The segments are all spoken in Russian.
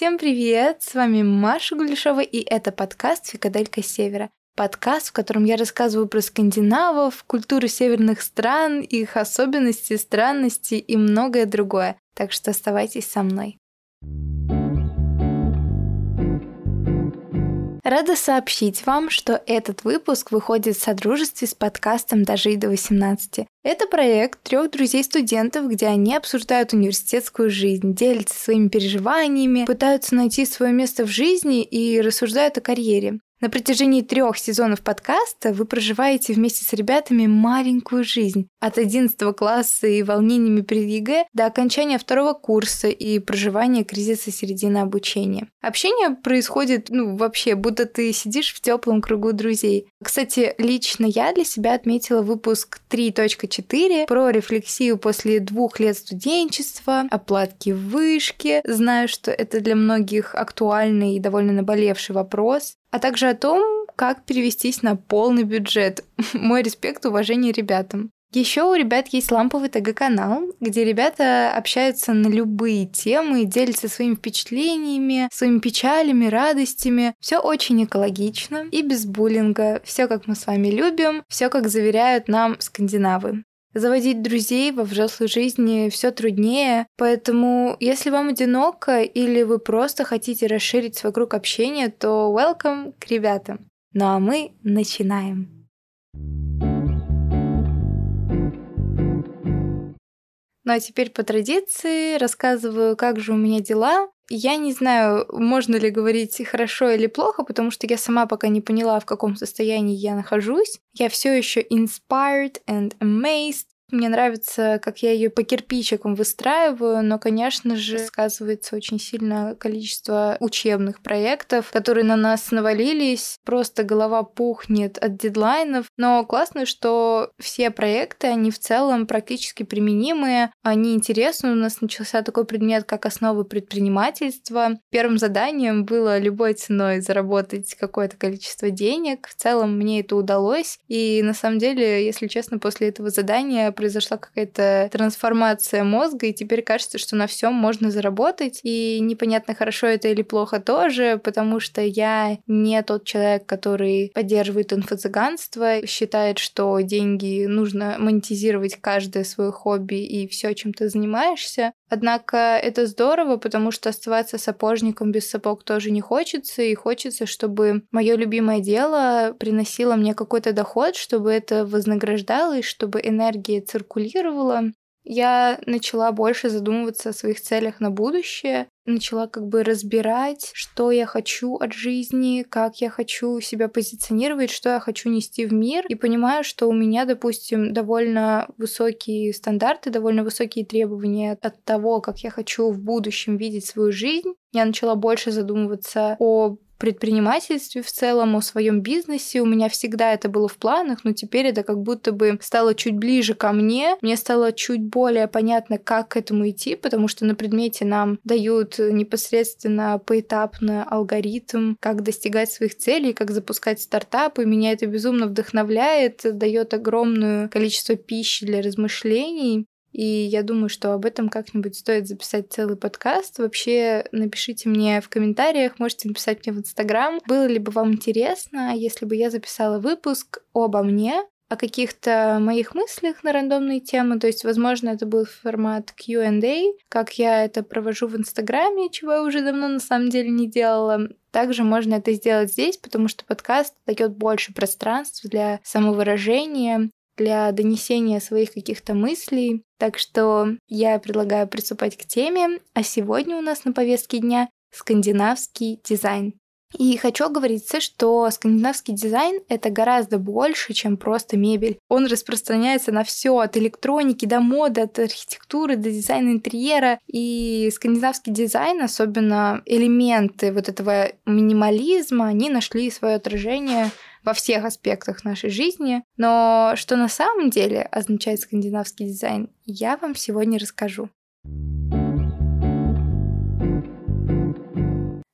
Всем привет! С вами Маша Гулешова, и это подкаст «Фикаделька Севера». Подкаст, в котором я рассказываю про скандинавов, культуру северных стран, их особенности, странности и многое другое. Так что оставайтесь со мной. Рада сообщить вам, что этот выпуск выходит в содружестве с подкастом «Дожить до 18». Это проект трех друзей-студентов, где они обсуждают университетскую жизнь, делятся своими переживаниями, пытаются найти свое место в жизни и рассуждают о карьере. На протяжении трех сезонов подкаста вы проживаете вместе с ребятами маленькую жизнь. От 11 класса и волнениями перед ЕГЭ до окончания второго курса и проживания кризиса середины обучения. Общение происходит, ну, вообще, будто ты сидишь в теплом кругу друзей. Кстати, лично я для себя отметила выпуск 3.4 про рефлексию после двух лет студенчества, о платке в вышке. Знаю, что это для многих актуальный и довольно наболевший вопрос а также о том, как перевестись на полный бюджет. Мой респект уважение ребятам. Еще у ребят есть ламповый ТГ-канал, где ребята общаются на любые темы, делятся своими впечатлениями, своими печалями, радостями. Все очень экологично и без буллинга. Все как мы с вами любим, все как заверяют нам скандинавы. Заводить друзей во взрослой жизни все труднее, поэтому если вам одиноко или вы просто хотите расширить свой круг общения, то welcome к ребятам. Ну а мы начинаем. Ну а теперь по традиции рассказываю, как же у меня дела. Я не знаю, можно ли говорить хорошо или плохо, потому что я сама пока не поняла, в каком состоянии я нахожусь. Я все еще inspired and amazed мне нравится, как я ее по кирпичикам выстраиваю, но, конечно же, сказывается очень сильно количество учебных проектов, которые на нас навалились. Просто голова пухнет от дедлайнов. Но классно, что все проекты, они в целом практически применимые, они интересны. У нас начался такой предмет, как основы предпринимательства. Первым заданием было любой ценой заработать какое-то количество денег. В целом мне это удалось. И на самом деле, если честно, после этого задания произошла какая-то трансформация мозга, и теперь кажется, что на всем можно заработать. И непонятно, хорошо это или плохо тоже, потому что я не тот человек, который поддерживает инфо-цыганство, считает, что деньги нужно монетизировать каждое свое хобби и все, чем ты занимаешься. Однако это здорово, потому что оставаться сапожником без сапог тоже не хочется, и хочется, чтобы мое любимое дело приносило мне какой-то доход, чтобы это вознаграждалось, чтобы энергия циркулировала. Я начала больше задумываться о своих целях на будущее, начала как бы разбирать, что я хочу от жизни, как я хочу себя позиционировать, что я хочу нести в мир, и понимаю, что у меня, допустим, довольно высокие стандарты, довольно высокие требования от того, как я хочу в будущем видеть свою жизнь. Я начала больше задумываться о предпринимательстве в целом, о своем бизнесе. У меня всегда это было в планах, но теперь это как будто бы стало чуть ближе ко мне. Мне стало чуть более понятно, как к этому идти, потому что на предмете нам дают непосредственно поэтапно алгоритм, как достигать своих целей, как запускать стартапы. Меня это безумно вдохновляет, дает огромное количество пищи для размышлений. И я думаю, что об этом как-нибудь стоит записать целый подкаст. Вообще, напишите мне в комментариях, можете написать мне в Инстаграм, было ли бы вам интересно, если бы я записала выпуск обо мне, о каких-то моих мыслях на рандомные темы. То есть, возможно, это был формат Q&A, как я это провожу в Инстаграме, чего я уже давно на самом деле не делала. Также можно это сделать здесь, потому что подкаст дает больше пространств для самовыражения, для донесения своих каких-то мыслей. Так что я предлагаю приступать к теме, а сегодня у нас на повестке дня скандинавский дизайн. И хочу оговориться, что скандинавский дизайн — это гораздо больше, чем просто мебель. Он распространяется на все, от электроники до моды, от архитектуры до дизайна интерьера. И скандинавский дизайн, особенно элементы вот этого минимализма, они нашли свое отражение во всех аспектах нашей жизни. Но что на самом деле означает скандинавский дизайн, я вам сегодня расскажу.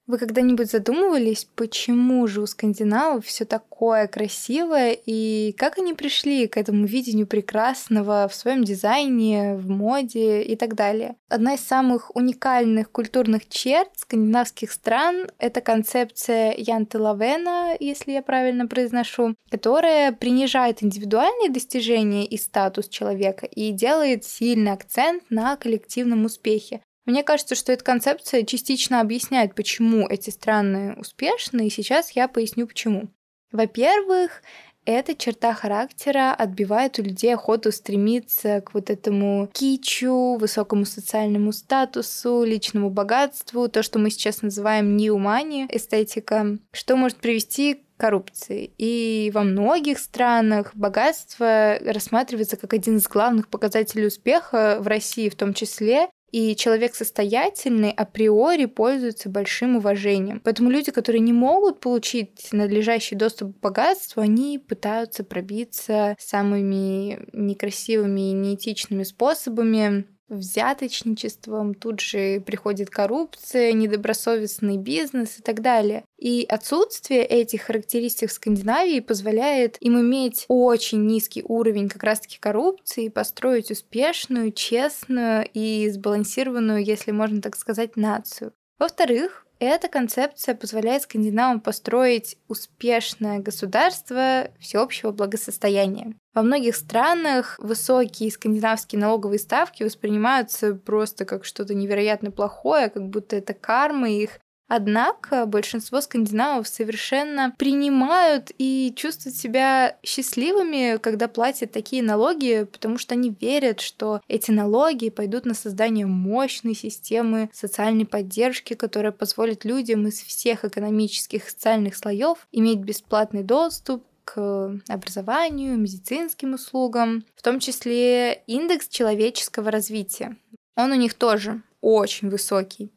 Вы когда-нибудь задумывались, почему же у скандинавов все такое красивое и как они пришли к этому видению прекрасного в своем дизайне, в моде и так далее? Одна из самых уникальных культурных черт скандинавских стран — это концепция Янты Лавена, если я правильно произношу, которая принижает индивидуальные достижения и статус человека и делает сильный акцент на коллективном успехе. Мне кажется, что эта концепция частично объясняет, почему эти страны успешны, и сейчас я поясню почему. Во-первых, эта черта характера отбивает у людей охоту стремиться к вот этому кичу, высокому социальному статусу, личному богатству, то, что мы сейчас называем неумани, эстетика, что может привести к коррупции. И во многих странах богатство рассматривается как один из главных показателей успеха, в России в том числе, и человек состоятельный априори пользуется большим уважением. Поэтому люди, которые не могут получить надлежащий доступ к богатству, они пытаются пробиться самыми некрасивыми и неэтичными способами, взяточничеством, тут же приходит коррупция, недобросовестный бизнес и так далее. И отсутствие этих характеристик в Скандинавии позволяет им иметь очень низкий уровень как раз-таки коррупции построить успешную, честную и сбалансированную, если можно так сказать, нацию. Во-вторых, эта концепция позволяет скандинавам построить успешное государство всеобщего благосостояния. Во многих странах высокие скандинавские налоговые ставки воспринимаются просто как что-то невероятно плохое, как будто это карма их, Однако большинство скандинавов совершенно принимают и чувствуют себя счастливыми, когда платят такие налоги, потому что они верят, что эти налоги пойдут на создание мощной системы социальной поддержки, которая позволит людям из всех экономических и социальных слоев иметь бесплатный доступ к образованию, медицинским услугам, в том числе индекс человеческого развития. Он у них тоже очень высокий.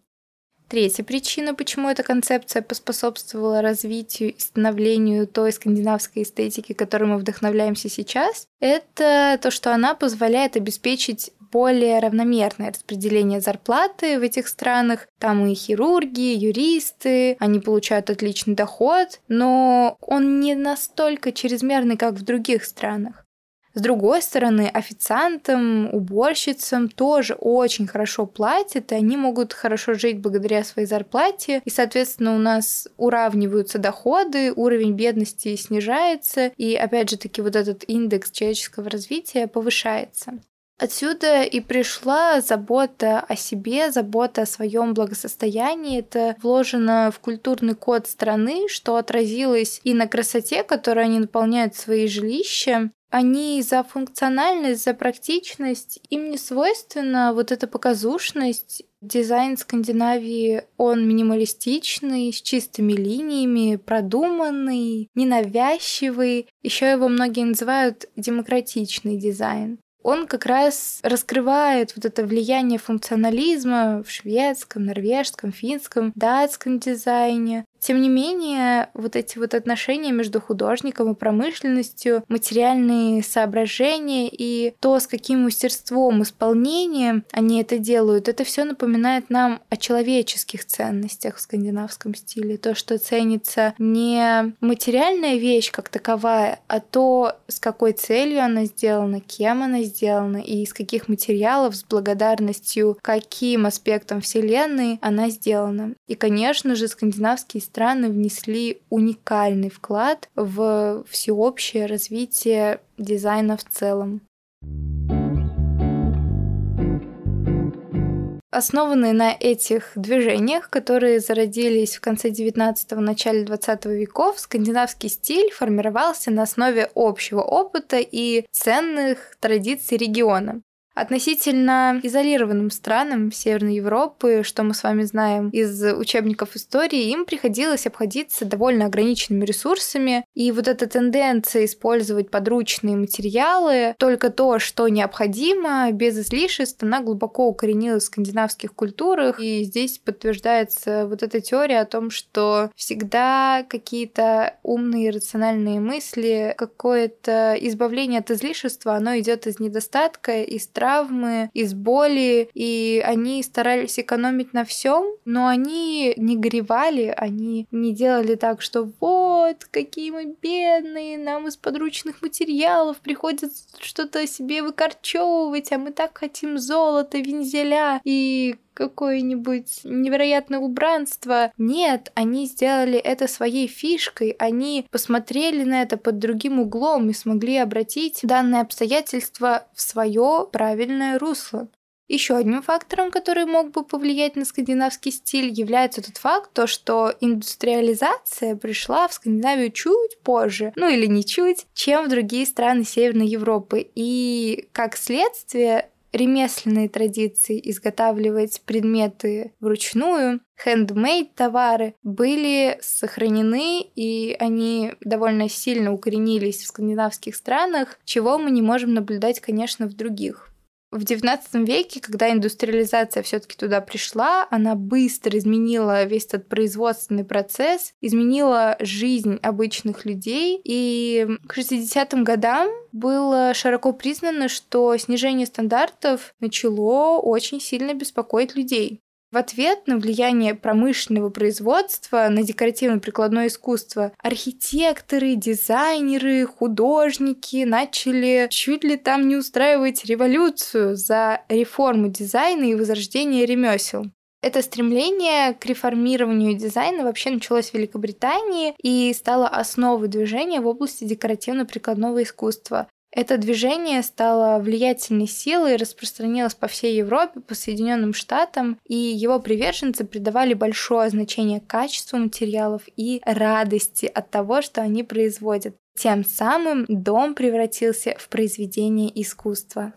Третья причина, почему эта концепция поспособствовала развитию и становлению той скандинавской эстетики, которой мы вдохновляемся сейчас, это то, что она позволяет обеспечить более равномерное распределение зарплаты в этих странах. Там и хирурги, юристы, они получают отличный доход, но он не настолько чрезмерный, как в других странах. С другой стороны, официантам, уборщицам тоже очень хорошо платят, и они могут хорошо жить благодаря своей зарплате, и, соответственно, у нас уравниваются доходы, уровень бедности снижается, и, опять же таки, вот этот индекс человеческого развития повышается. Отсюда и пришла забота о себе, забота о своем благосостоянии. Это вложено в культурный код страны, что отразилось и на красоте, которой они наполняют свои жилища, они за функциональность, за практичность. Им не свойственна вот эта показушность. Дизайн Скандинавии, он минималистичный, с чистыми линиями, продуманный, ненавязчивый. Еще его многие называют демократичный дизайн он как раз раскрывает вот это влияние функционализма в шведском, норвежском, финском, датском дизайне. Тем не менее, вот эти вот отношения между художником и промышленностью, материальные соображения и то, с каким мастерством исполнения они это делают, это все напоминает нам о человеческих ценностях в скандинавском стиле. То, что ценится не материальная вещь как таковая, а то, с какой целью она сделана, кем она сделана и из каких материалов с благодарностью каким аспектом Вселенной она сделана. И, конечно же, скандинавские страны внесли уникальный вклад в всеобщее развитие дизайна в целом. Основанные на этих движениях, которые зародились в конце 19-го, начале 20 веков, скандинавский стиль формировался на основе общего опыта и ценных традиций региона. Относительно изолированным странам Северной Европы, что мы с вами знаем из учебников истории, им приходилось обходиться довольно ограниченными ресурсами. И вот эта тенденция использовать подручные материалы, только то, что необходимо, без излишеств, она глубоко укоренилась в скандинавских культурах. И здесь подтверждается вот эта теория о том, что всегда какие-то умные, рациональные мысли, какое-то избавление от излишества, оно идет из недостатка, из страха, травмы, из боли, и они старались экономить на всем, но они не горевали, они не делали так, что вот, какие мы бедные, нам из подручных материалов приходится что-то себе выкорчевывать, а мы так хотим золота, вензеля и какое-нибудь невероятное убранство. Нет, они сделали это своей фишкой, они посмотрели на это под другим углом и смогли обратить данное обстоятельство в свое правильное русло. Еще одним фактором, который мог бы повлиять на скандинавский стиль, является тот факт, то, что индустриализация пришла в Скандинавию чуть позже, ну или не чуть, чем в другие страны Северной Европы. И как следствие ремесленные традиции изготавливать предметы вручную, хендмейд товары были сохранены, и они довольно сильно укоренились в скандинавских странах, чего мы не можем наблюдать, конечно, в других. В XIX веке, когда индустриализация все-таки туда пришла, она быстро изменила весь этот производственный процесс, изменила жизнь обычных людей. И к 60-м годам было широко признано, что снижение стандартов начало очень сильно беспокоить людей. В ответ на влияние промышленного производства на декоративно-прикладное искусство архитекторы, дизайнеры, художники начали чуть ли там не устраивать революцию за реформу дизайна и возрождение ремесел. Это стремление к реформированию дизайна вообще началось в Великобритании и стало основой движения в области декоративно-прикладного искусства. Это движение стало влиятельной силой и распространилось по всей Европе, по Соединенным Штатам, и его приверженцы придавали большое значение качеству материалов и радости от того, что они производят. Тем самым дом превратился в произведение искусства.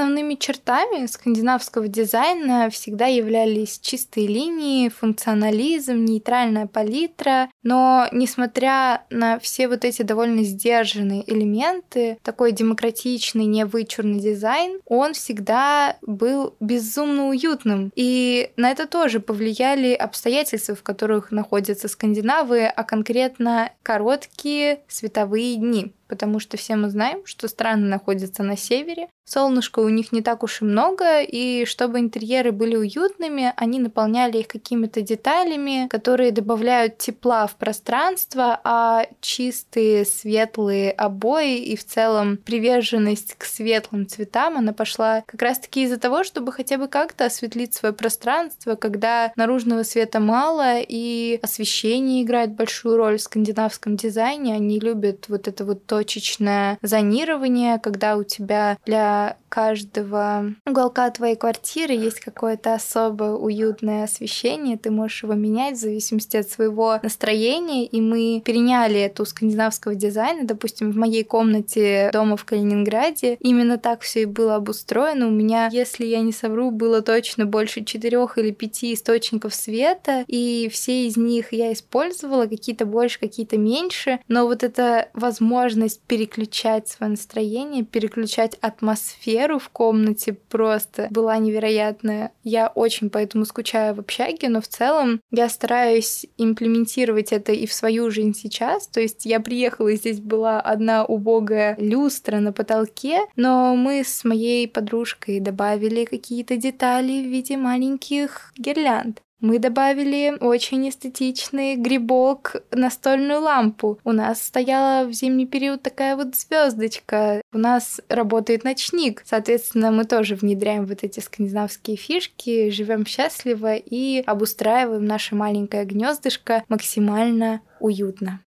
Основными чертами скандинавского дизайна всегда являлись чистые линии, функционализм, нейтральная палитра, но несмотря на все вот эти довольно сдержанные элементы, такой демократичный, невычурный дизайн, он всегда был безумно уютным. И на это тоже повлияли обстоятельства, в которых находятся скандинавы, а конкретно короткие световые дни потому что все мы знаем, что страны находятся на севере, солнышка у них не так уж и много, и чтобы интерьеры были уютными, они наполняли их какими-то деталями, которые добавляют тепла в пространство, а чистые светлые обои и в целом приверженность к светлым цветам, она пошла как раз-таки из-за того, чтобы хотя бы как-то осветлить свое пространство, когда наружного света мало, и освещение играет большую роль в скандинавском дизайне, они любят вот это вот то, точечное зонирование, когда у тебя для каждого уголка твоей квартиры есть какое-то особое уютное освещение, ты можешь его менять в зависимости от своего настроения, и мы переняли эту скандинавского дизайна, допустим, в моей комнате дома в Калининграде, именно так все и было обустроено. У меня, если я не совру, было точно больше четырех или пяти источников света, и все из них я использовала, какие-то больше, какие-то меньше, но вот эта возможность переключать свое настроение, переключать атмосферу в комнате просто была невероятная. Я очень поэтому скучаю в общаге, но в целом я стараюсь имплементировать это и в свою жизнь сейчас. То есть я приехала, и здесь была одна убогая люстра на потолке, но мы с моей подружкой добавили какие-то детали в виде маленьких гирлянд. Мы добавили очень эстетичный грибок, настольную лампу. У нас стояла в зимний период такая вот звездочка. У нас работает ночник. Соответственно, мы тоже внедряем вот эти скандинавские фишки, живем счастливо и обустраиваем наше маленькое гнездышко максимально уютно.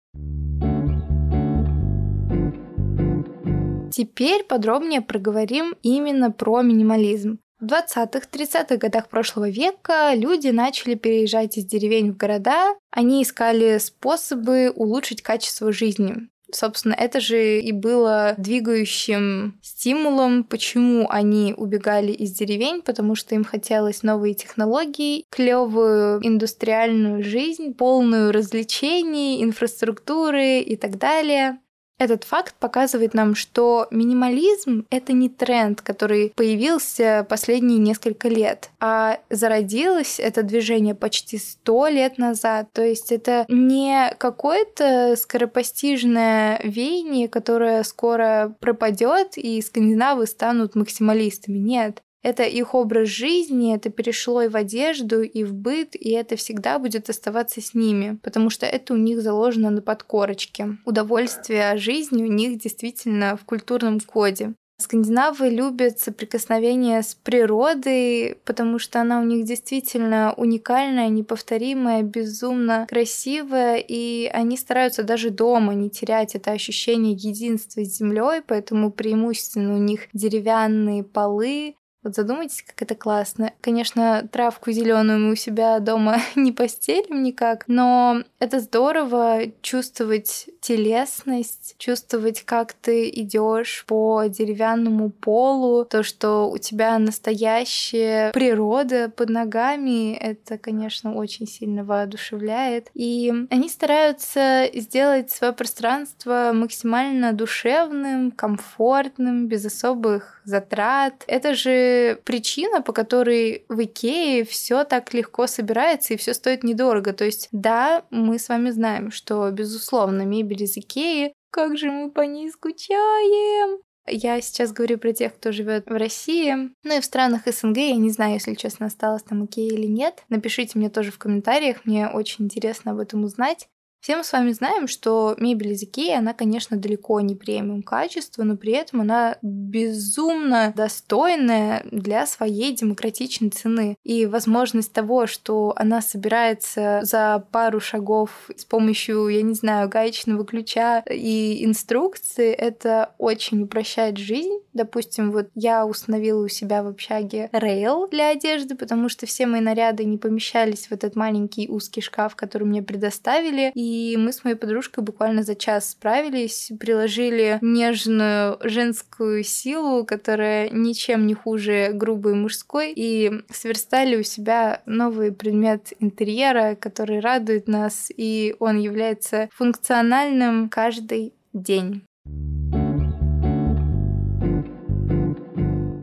Теперь подробнее проговорим именно про минимализм. В 20-30-х годах прошлого века люди начали переезжать из деревень в города. Они искали способы улучшить качество жизни. Собственно, это же и было двигающим стимулом, почему они убегали из деревень, потому что им хотелось новые технологии, клевую индустриальную жизнь, полную развлечений, инфраструктуры и так далее. Этот факт показывает нам, что минимализм — это не тренд, который появился последние несколько лет, а зародилось это движение почти сто лет назад. То есть это не какое-то скоропостижное веяние, которое скоро пропадет, и скандинавы станут максималистами. Нет, это их образ жизни, это перешло и в одежду, и в быт, и это всегда будет оставаться с ними, потому что это у них заложено на подкорочке. Удовольствие жизни у них действительно в культурном коде. Скандинавы любят соприкосновение с природой, потому что она у них действительно уникальная, неповторимая, безумно красивая, и они стараются даже дома не терять это ощущение единства с землей, поэтому преимущественно у них деревянные полы, вот задумайтесь, как это классно. Конечно, травку зеленую мы у себя дома не постелим никак, но это здорово чувствовать телесность, чувствовать, как ты идешь по деревянному полу, то, что у тебя настоящая природа под ногами, это, конечно, очень сильно воодушевляет. И они стараются сделать свое пространство максимально душевным, комфортным, без особых затрат. Это же причина, по которой в Икее все так легко собирается и все стоит недорого. То есть, да, мы с вами знаем, что, безусловно, мебель из Икеи, как же мы по ней скучаем. Я сейчас говорю про тех, кто живет в России, ну и в странах СНГ. Я не знаю, если честно, осталось там Икея или нет. Напишите мне тоже в комментариях, мне очень интересно об этом узнать. Все мы с вами знаем, что мебель из Икеи, она, конечно, далеко не премиум качества, но при этом она безумно достойная для своей демократичной цены. И возможность того, что она собирается за пару шагов с помощью, я не знаю, гаечного ключа и инструкции, это очень упрощает жизнь. Допустим, вот я установила у себя в общаге рейл для одежды, потому что все мои наряды не помещались в этот маленький узкий шкаф, который мне предоставили. И мы с моей подружкой буквально за час справились, приложили нежную женскую силу, которая ничем не хуже грубой мужской, и сверстали у себя новый предмет интерьера, который радует нас, и он является функциональным каждый день.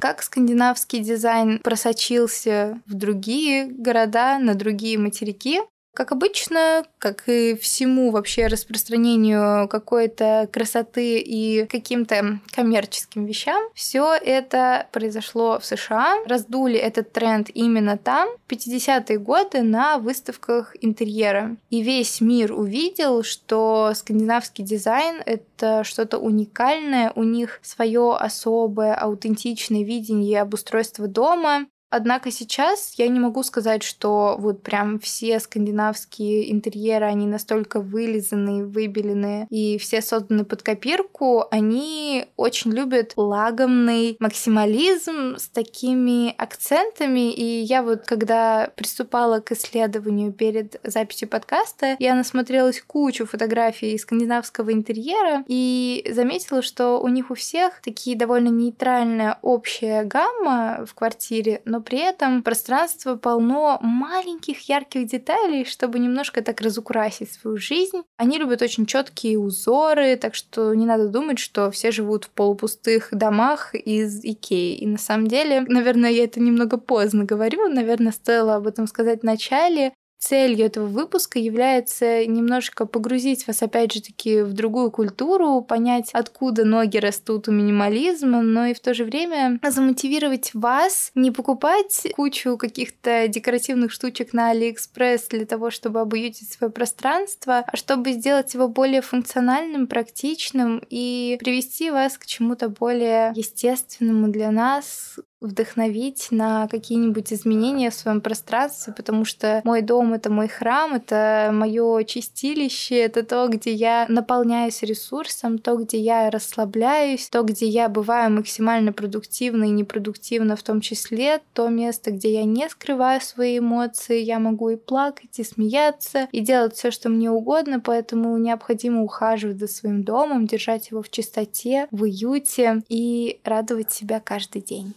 Как скандинавский дизайн просочился в другие города, на другие материки. Как обычно, как и всему вообще распространению какой-то красоты и каким-то коммерческим вещам, все это произошло в США. Раздули этот тренд именно там, в 50-е годы, на выставках интерьера. И весь мир увидел, что скандинавский дизайн — это что-то уникальное, у них свое особое, аутентичное видение обустройства дома, Однако сейчас я не могу сказать, что вот прям все скандинавские интерьеры, они настолько вылизанные, выбеленные и все созданы под копирку. Они очень любят лагомный максимализм с такими акцентами. И я вот, когда приступала к исследованию перед записью подкаста, я насмотрелась кучу фотографий скандинавского интерьера и заметила, что у них у всех такие довольно нейтральная общая гамма в квартире, но при этом пространство полно маленьких ярких деталей, чтобы немножко так разукрасить свою жизнь. Они любят очень четкие узоры, так что не надо думать, что все живут в полупустых домах из Икеи. И на самом деле, наверное, я это немного поздно говорю, наверное, стоило об этом сказать в начале. Целью этого выпуска является немножко погрузить вас, опять же таки, в другую культуру, понять, откуда ноги растут у минимализма, но и в то же время замотивировать вас не покупать кучу каких-то декоративных штучек на Алиэкспресс для того, чтобы обуютить свое пространство, а чтобы сделать его более функциональным, практичным и привести вас к чему-то более естественному для нас, вдохновить на какие-нибудь изменения в своем пространстве, потому что мой дом — это мой храм, это мое чистилище, это то, где я наполняюсь ресурсом, то, где я расслабляюсь, то, где я бываю максимально продуктивна и непродуктивна в том числе, то место, где я не скрываю свои эмоции, я могу и плакать, и смеяться, и делать все, что мне угодно, поэтому необходимо ухаживать за своим домом, держать его в чистоте, в уюте и радовать себя каждый день.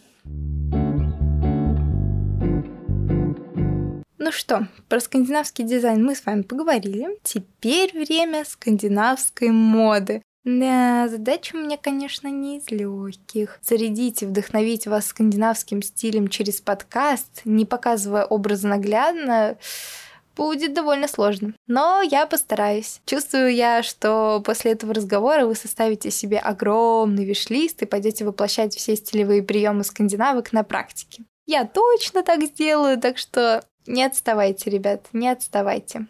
Ну что, про скандинавский дизайн мы с вами поговорили. Теперь время скандинавской моды. Да, задача у меня, конечно, не из легких. Зарядить и вдохновить вас скандинавским стилем через подкаст, не показывая образы наглядно, будет довольно сложно. Но я постараюсь. Чувствую я, что после этого разговора вы составите себе огромный виш-лист и пойдете воплощать все стилевые приемы скандинавок на практике. Я точно так сделаю, так что не отставайте, ребят, не отставайте.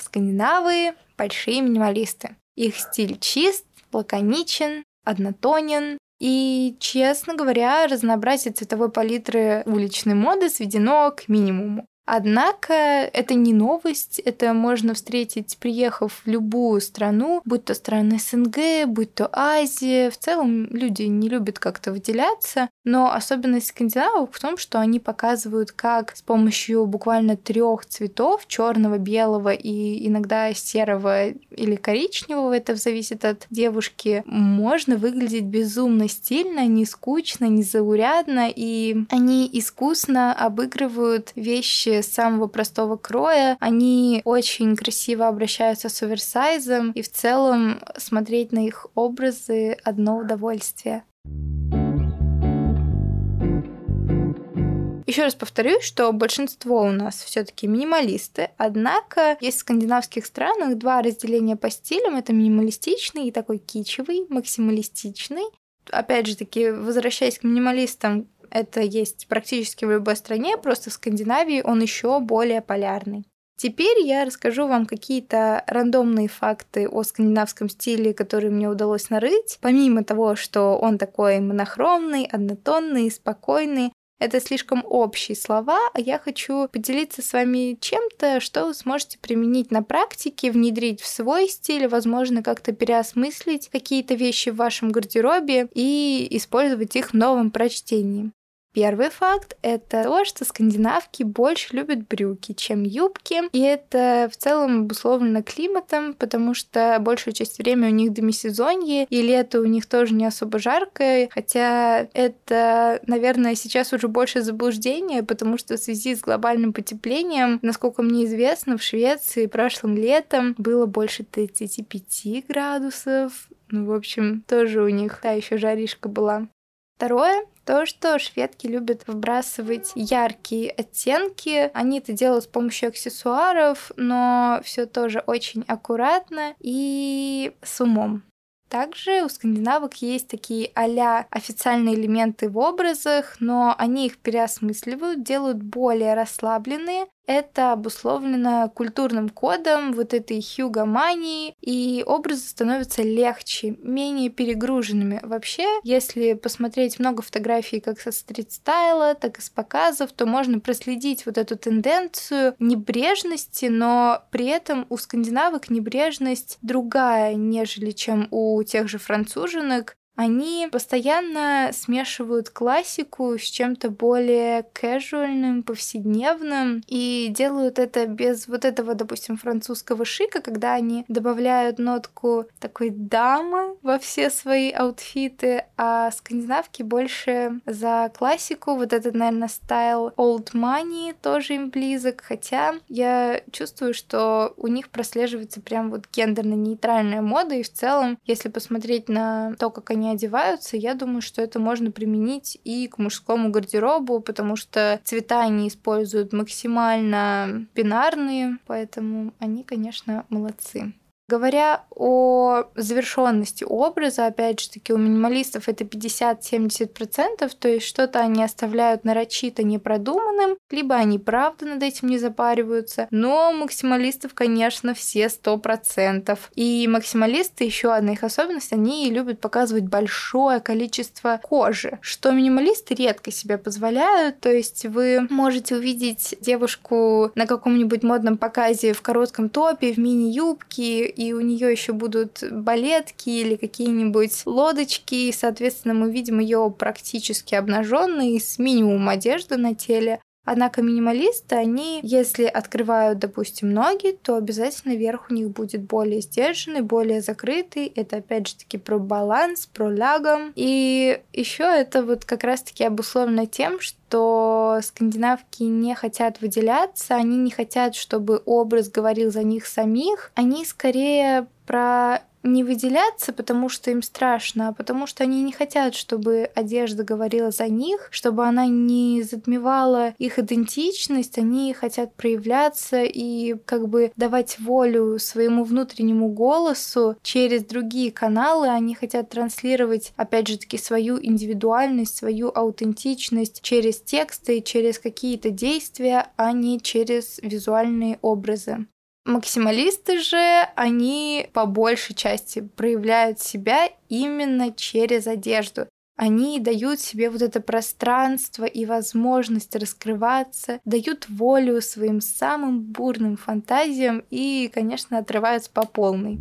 Скандинавы — большие минималисты. Их стиль чист, лаконичен, однотонен, и, честно говоря, разнообразие цветовой палитры уличной моды сведено к минимуму. Однако это не новость, это можно встретить, приехав в любую страну, будь то страны СНГ, будь то Азия. В целом люди не любят как-то выделяться, но особенность скандинавов в том, что они показывают, как с помощью буквально трех цветов, черного, белого и иногда серого или коричневого, это зависит от девушки, можно выглядеть безумно стильно, не скучно, не заурядно, и они искусно обыгрывают вещи самого простого кроя. Они очень красиво обращаются с оверсайзом, и в целом смотреть на их образы одно удовольствие. Еще раз повторюсь, что большинство у нас все-таки минималисты, однако есть в скандинавских странах два разделения по стилям. Это минималистичный и такой кичевый, максималистичный. Опять же таки, возвращаясь к минималистам, это есть практически в любой стране, просто в Скандинавии он еще более полярный. Теперь я расскажу вам какие-то рандомные факты о скандинавском стиле, которые мне удалось нарыть. Помимо того, что он такой монохромный, однотонный, спокойный, это слишком общие слова, а я хочу поделиться с вами чем-то, что вы сможете применить на практике, внедрить в свой стиль, возможно, как-то переосмыслить какие-то вещи в вашем гардеробе и использовать их в новом прочтении. Первый факт — это то, что скандинавки больше любят брюки, чем юбки. И это в целом обусловлено климатом, потому что большую часть времени у них демисезонье, и лето у них тоже не особо жаркое. Хотя это, наверное, сейчас уже больше заблуждение, потому что в связи с глобальным потеплением, насколько мне известно, в Швеции прошлым летом было больше 35 градусов. Ну, в общем, тоже у них та еще жаришка была. Второе то, что шведки любят выбрасывать яркие оттенки. Они это делают с помощью аксессуаров, но все тоже очень аккуратно и с умом. Также у скандинавок есть такие а официальные элементы в образах, но они их переосмысливают, делают более расслабленные, это обусловлено культурным кодом вот этой хьюгомании, и образы становятся легче, менее перегруженными. Вообще, если посмотреть много фотографий как со стрит-стайла, так и с показов, то можно проследить вот эту тенденцию небрежности, но при этом у скандинавок небрежность другая, нежели чем у тех же француженок. Они постоянно смешивают классику с чем-то более casualным, повседневным, и делают это без вот этого, допустим, французского шика, когда они добавляют нотку такой дамы во все свои аутфиты, а скандинавки больше за классику, вот этот, наверное, стайл old money тоже им близок, хотя я чувствую, что у них прослеживается прям вот гендерно-нейтральная мода, и в целом, если посмотреть на то, как они они одеваются, я думаю, что это можно применить и к мужскому гардеробу, потому что цвета они используют максимально бинарные, поэтому они, конечно, молодцы. Говоря о завершенности образа, опять же таки, у минималистов это 50-70%, то есть что-то они оставляют нарочито непродуманным, либо они правда над этим не запариваются, но максималистов, конечно, все 100%. И максималисты, еще одна их особенность, они любят показывать большое количество кожи, что минималисты редко себе позволяют, то есть вы можете увидеть девушку на каком-нибудь модном показе в коротком топе, в мини-юбке, и у нее еще будут балетки или какие-нибудь лодочки, и, соответственно, мы видим ее практически обнаженной с минимумом одежды на теле. Однако минималисты, они, если открывают, допустим, ноги, то обязательно верх у них будет более сдержанный, более закрытый. Это опять же таки про баланс, про лягом. И еще это вот как раз-таки обусловлено тем, что скандинавки не хотят выделяться, они не хотят, чтобы образ говорил за них самих, они скорее про не выделяться, потому что им страшно, а потому что они не хотят, чтобы одежда говорила за них, чтобы она не затмевала их идентичность, они хотят проявляться и как бы давать волю своему внутреннему голосу через другие каналы, они хотят транслировать, опять же таки, свою индивидуальность, свою аутентичность через тексты, через какие-то действия, а не через визуальные образы. Максималисты же, они по большей части проявляют себя именно через одежду. Они дают себе вот это пространство и возможность раскрываться, дают волю своим самым бурным фантазиям и, конечно, отрываются по полной.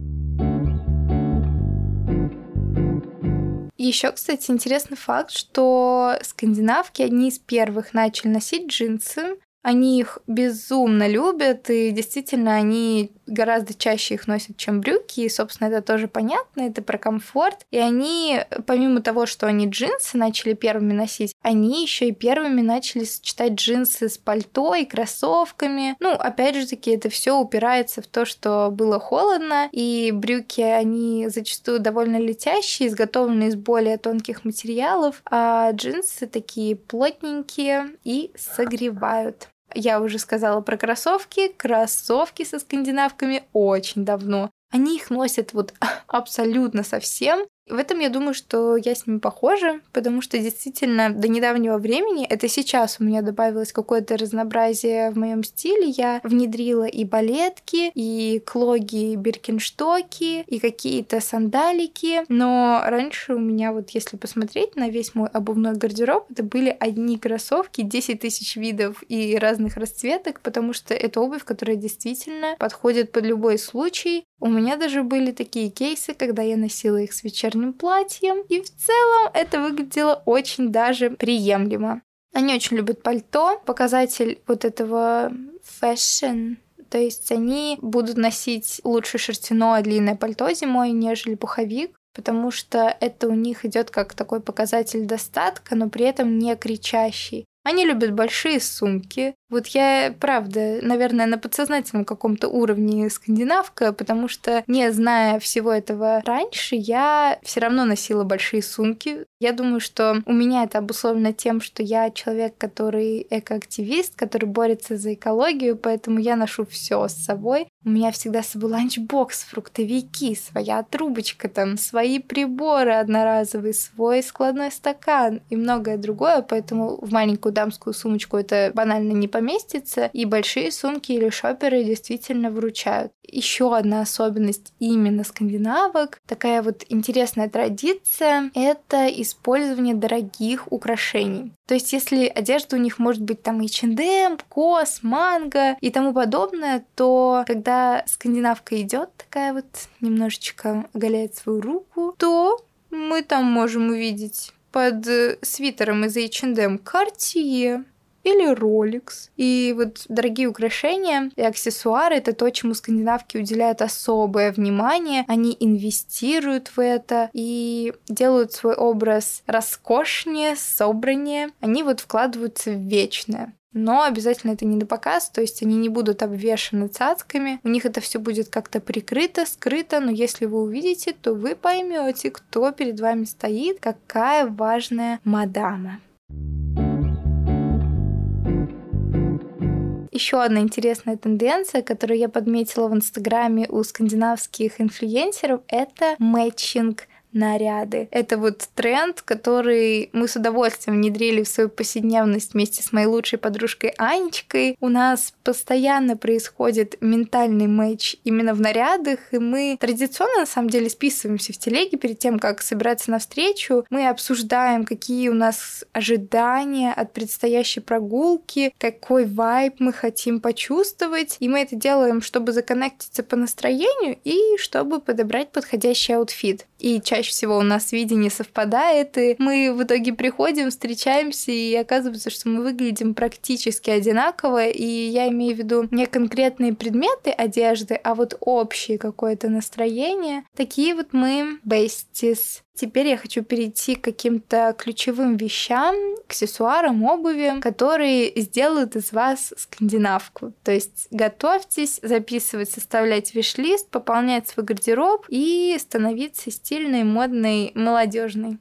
Еще, кстати, интересный факт, что скандинавки одни из первых начали носить джинсы, они их безумно любят, и действительно они гораздо чаще их носят, чем брюки, и, собственно, это тоже понятно, это про комфорт. И они, помимо того, что они джинсы начали первыми носить, они еще и первыми начали сочетать джинсы с пальто и кроссовками. Ну, опять же таки, это все упирается в то, что было холодно, и брюки, они зачастую довольно летящие, изготовлены из более тонких материалов, а джинсы такие плотненькие и согревают. Я уже сказала про кроссовки. Кроссовки со скандинавками очень давно. Они их носят вот абсолютно совсем. В этом я думаю, что я с ними похожа, потому что действительно до недавнего времени, это сейчас у меня добавилось какое-то разнообразие в моем стиле, я внедрила и балетки, и клоги, и биркинштоки, и какие-то сандалики, но раньше у меня вот, если посмотреть на весь мой обувной гардероб, это были одни кроссовки, 10 тысяч видов и разных расцветок, потому что это обувь, которая действительно подходит под любой случай. У меня даже были такие кейсы, когда я носила их с вечер вечерним платьем, и в целом это выглядело очень даже приемлемо. Они очень любят пальто, показатель вот этого fashion, то есть они будут носить лучше шерстяное длинное пальто зимой, нежели пуховик, потому что это у них идет как такой показатель достатка, но при этом не кричащий. Они любят большие сумки. Вот я, правда, наверное, на подсознательном каком-то уровне скандинавка, потому что, не зная всего этого раньше, я все равно носила большие сумки. Я думаю, что у меня это обусловлено тем, что я человек, который экоактивист, который борется за экологию, поэтому я ношу все с собой. У меня всегда с собой ланчбокс, фруктовки, своя трубочка, там, свои приборы одноразовые, свой складной стакан и многое другое, поэтому в маленькую дамскую сумочку это банально не поместится, и большие сумки или шоперы действительно вручают. Еще одна особенность именно скандинавок, такая вот интересная традиция, это использование дорогих украшений. То есть, если одежда у них может быть там H&M, кос, манго и тому подобное, то когда скандинавка идет, такая вот немножечко оголяет свою руку, то мы там можем увидеть под свитером из H&M Cartier, или Rolex. И вот дорогие украшения и аксессуары — это то, чему скандинавки уделяют особое внимание. Они инвестируют в это и делают свой образ роскошнее, собраннее. Они вот вкладываются в вечное. Но обязательно это не на показ, то есть они не будут обвешаны цацками, у них это все будет как-то прикрыто, скрыто, но если вы увидите, то вы поймете, кто перед вами стоит, какая важная мадама. Еще одна интересная тенденция, которую я подметила в Инстаграме у скандинавских инфлюенсеров, это matching наряды. Это вот тренд, который мы с удовольствием внедрили в свою повседневность вместе с моей лучшей подружкой Анечкой. У нас постоянно происходит ментальный матч именно в нарядах, и мы традиционно, на самом деле, списываемся в телеге перед тем, как собираться на встречу. Мы обсуждаем, какие у нас ожидания от предстоящей прогулки, какой вайб мы хотим почувствовать, и мы это делаем, чтобы законнектиться по настроению и чтобы подобрать подходящий аутфит. И чаще чаще всего у нас видение совпадает, и мы в итоге приходим, встречаемся, и оказывается, что мы выглядим практически одинаково, и я имею в виду не конкретные предметы одежды, а вот общее какое-то настроение. Такие вот мы besties. Теперь я хочу перейти к каким-то ключевым вещам, аксессуарам, обуви, которые сделают из вас скандинавку. То есть готовьтесь записывать, составлять виш-лист, пополнять свой гардероб и становиться стильной, модной, молодежной.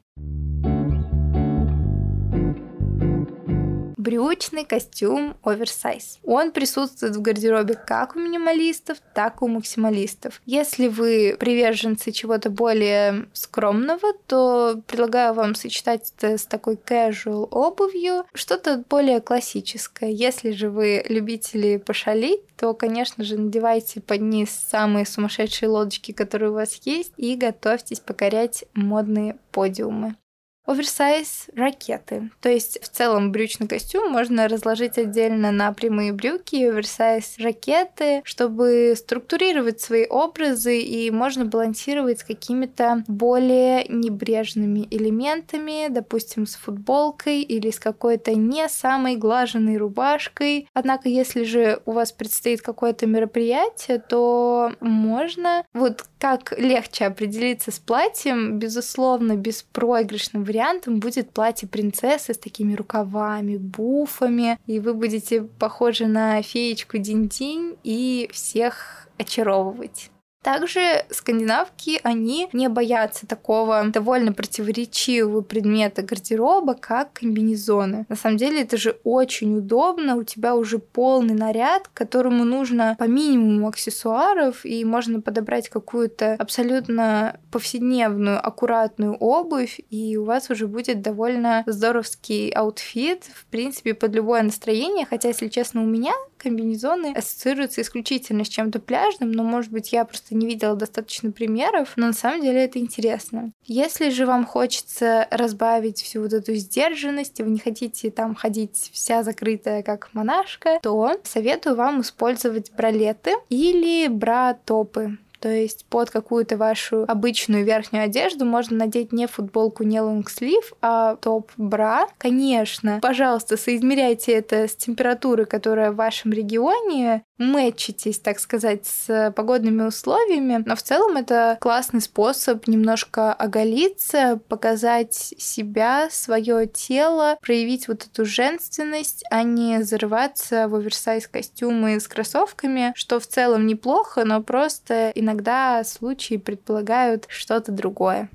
Брючный костюм оверсайз. Он присутствует в гардеробе как у минималистов, так и у максималистов. Если вы приверженцы чего-то более скромного, то предлагаю вам сочетать это с такой casual обувью, что-то более классическое. Если же вы любители пошалить, то, конечно же, надевайте под низ самые сумасшедшие лодочки, которые у вас есть, и готовьтесь покорять модные подиумы. Оверсайз ракеты. То есть в целом брючный костюм можно разложить отдельно на прямые брюки, оверсайз ракеты, чтобы структурировать свои образы и можно балансировать с какими-то более небрежными элементами, допустим, с футболкой или с какой-то не самой глаженной рубашкой. Однако, если же у вас предстоит какое-то мероприятие, то можно вот как легче определиться с платьем, безусловно, беспроигрышным вариантом будет платье принцессы с такими рукавами, буфами, и вы будете похожи на феечку Динь-Динь и всех очаровывать. Также скандинавки, они не боятся такого довольно противоречивого предмета гардероба, как комбинезоны. На самом деле это же очень удобно, у тебя уже полный наряд, которому нужно по минимуму аксессуаров, и можно подобрать какую-то абсолютно повседневную, аккуратную обувь, и у вас уже будет довольно здоровский аутфит, в принципе, под любое настроение, хотя, если честно, у меня комбинезоны ассоциируются исключительно с чем-то пляжным, но, может быть, я просто не видела достаточно примеров, но на самом деле это интересно. Если же вам хочется разбавить всю вот эту сдержанность, и вы не хотите там ходить вся закрытая, как монашка, то советую вам использовать бралеты или бра-топы. То есть под какую-то вашу обычную верхнюю одежду можно надеть не футболку, не лонгслив, а топ-бра. Конечно, пожалуйста, соизмеряйте это с температурой, которая в вашем регионе, мэтчитесь, так сказать, с погодными условиями, но в целом это классный способ немножко оголиться, показать себя, свое тело, проявить вот эту женственность, а не зарываться в оверсайз костюмы с кроссовками, что в целом неплохо, но просто иногда случаи предполагают что-то другое.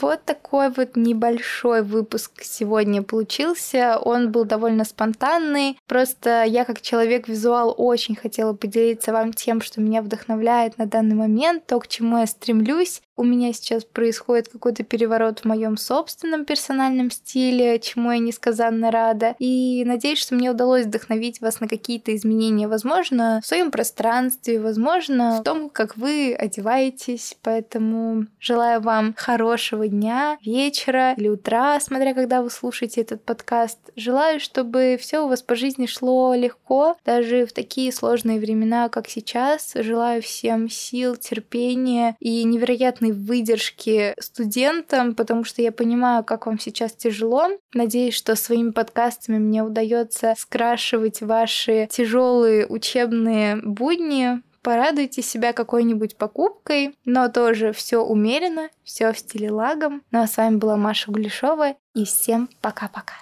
Вот такой вот небольшой выпуск сегодня получился. Он был довольно спонтанный. Просто я как человек-визуал очень хотела поделиться вам тем, что меня вдохновляет на данный момент, то, к чему я стремлюсь. У меня сейчас происходит какой-то переворот в моем собственном персональном стиле, чему я несказанно рада. И надеюсь, что мне удалось вдохновить вас на какие-то изменения, возможно, в своем пространстве, возможно, в том, как вы одеваетесь. Поэтому желаю вам хорошего дня, вечера или утра, смотря когда вы слушаете этот подкаст. Желаю, чтобы все у вас по жизни шло легко, даже в такие сложные времена, как сейчас. Желаю всем сил, терпения и невероятно невероятной выдержки студентам, потому что я понимаю, как вам сейчас тяжело. Надеюсь, что своими подкастами мне удается скрашивать ваши тяжелые учебные будни, порадуйте себя какой-нибудь покупкой, но тоже все умеренно, все в стиле лагом. Ну а с вами была Маша Гулешова, и всем пока-пока.